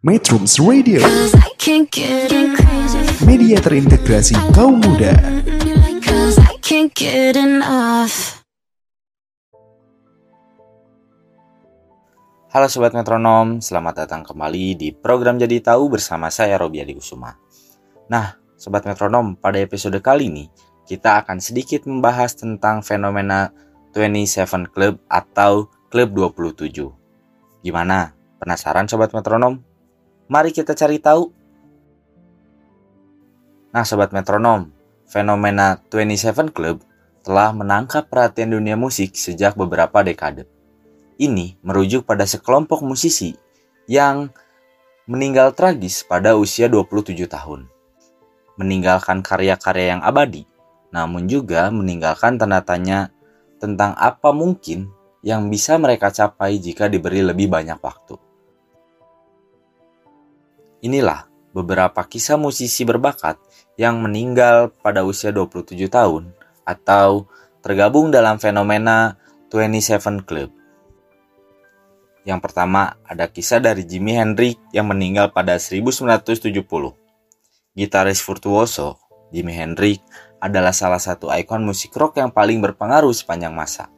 Metrums Radio, media terintegrasi kaum muda. Halo Sobat Metronom, selamat datang kembali di program Jadi Tahu bersama saya Robi Adi Kusuma. Nah, Sobat Metronom, pada episode kali ini kita akan sedikit membahas tentang fenomena 27 Club atau Klub 27. Gimana? Penasaran Sobat Metronom? Mari kita cari tahu. Nah Sobat Metronom, fenomena 27 Club telah menangkap perhatian dunia musik sejak beberapa dekade. Ini merujuk pada sekelompok musisi yang meninggal tragis pada usia 27 tahun. Meninggalkan karya-karya yang abadi, namun juga meninggalkan tanda tanya tentang apa mungkin yang bisa mereka capai jika diberi lebih banyak waktu. Inilah beberapa kisah musisi berbakat yang meninggal pada usia 27 tahun atau tergabung dalam fenomena 27 Club. Yang pertama ada kisah dari Jimi Hendrix yang meninggal pada 1970. Gitaris virtuoso, Jimi Hendrix adalah salah satu ikon musik rock yang paling berpengaruh sepanjang masa.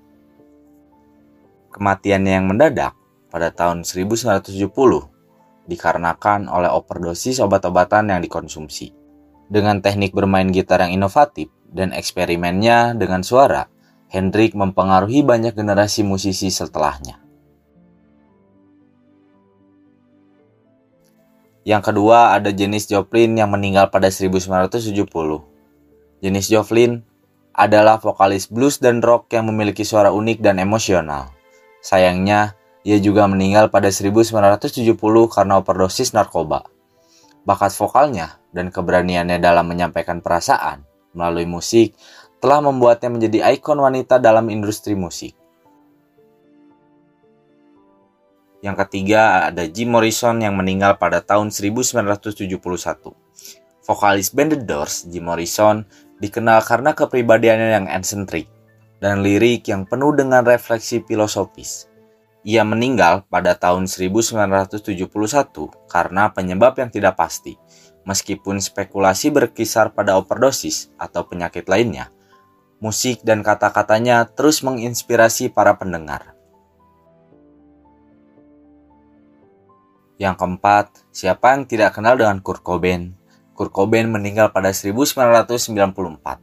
Kematiannya yang mendadak pada tahun 1970 dikarenakan oleh overdosis obat-obatan yang dikonsumsi. Dengan teknik bermain gitar yang inovatif dan eksperimennya dengan suara, Hendrik mempengaruhi banyak generasi musisi setelahnya. Yang kedua ada Janis Joplin yang meninggal pada 1970. Janis Joplin adalah vokalis blues dan rock yang memiliki suara unik dan emosional. Sayangnya, ia juga meninggal pada 1970 karena overdosis narkoba. Bakat vokalnya dan keberaniannya dalam menyampaikan perasaan melalui musik telah membuatnya menjadi ikon wanita dalam industri musik. Yang ketiga ada Jim Morrison yang meninggal pada tahun 1971. Vokalis band The Doors, Jim Morrison, dikenal karena kepribadiannya yang eccentric dan lirik yang penuh dengan refleksi filosofis. Ia meninggal pada tahun 1971 karena penyebab yang tidak pasti. Meskipun spekulasi berkisar pada overdosis atau penyakit lainnya, musik dan kata-katanya terus menginspirasi para pendengar. Yang keempat, siapa yang tidak kenal dengan Kurt Cobain? Kurt Cobain meninggal pada 1994.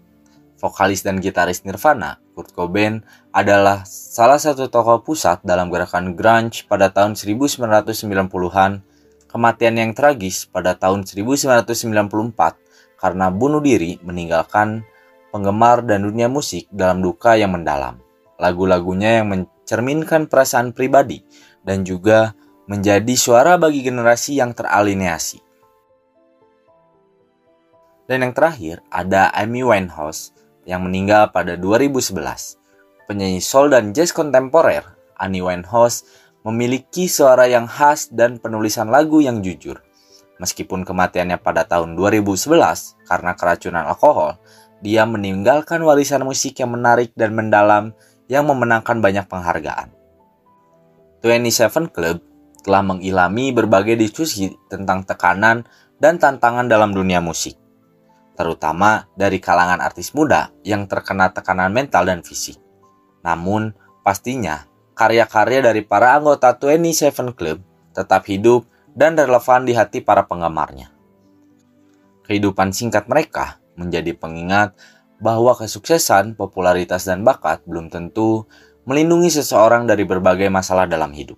Vokalis dan gitaris Nirvana, Kurt Cobain adalah salah satu tokoh pusat dalam gerakan grunge pada tahun 1990-an. Kematian yang tragis pada tahun 1994 karena bunuh diri meninggalkan penggemar dan dunia musik dalam duka yang mendalam. Lagu-lagunya yang mencerminkan perasaan pribadi dan juga menjadi suara bagi generasi yang teralienasi. Dan yang terakhir ada Amy Winehouse yang meninggal pada 2011. Penyanyi soul dan jazz kontemporer, Amy Winehouse memiliki suara yang khas dan penulisan lagu yang jujur. Meskipun kematiannya pada tahun 2011 karena keracunan alkohol, dia meninggalkan warisan musik yang menarik dan mendalam yang memenangkan banyak penghargaan. 27 Club telah mengilami berbagai diskusi tentang tekanan dan tantangan dalam dunia musik, terutama dari kalangan artis muda yang terkena tekanan mental dan fisik. Namun, pastinya karya-karya dari para anggota 27 Club tetap hidup dan relevan di hati para penggemarnya. Kehidupan singkat mereka menjadi pengingat bahwa kesuksesan, popularitas, dan bakat belum tentu melindungi seseorang dari berbagai masalah dalam hidup.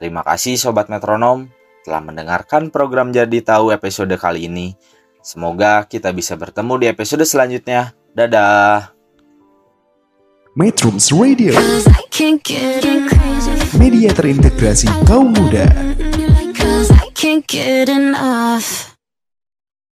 Terima kasih Sobat Metronom telah mendengarkan program Jadi Tahu episode kali ini. Semoga kita bisa bertemu di episode selanjutnya. Dadah! Metrums Radio, Cause I can't get enough. media terintegrasi kaum muda.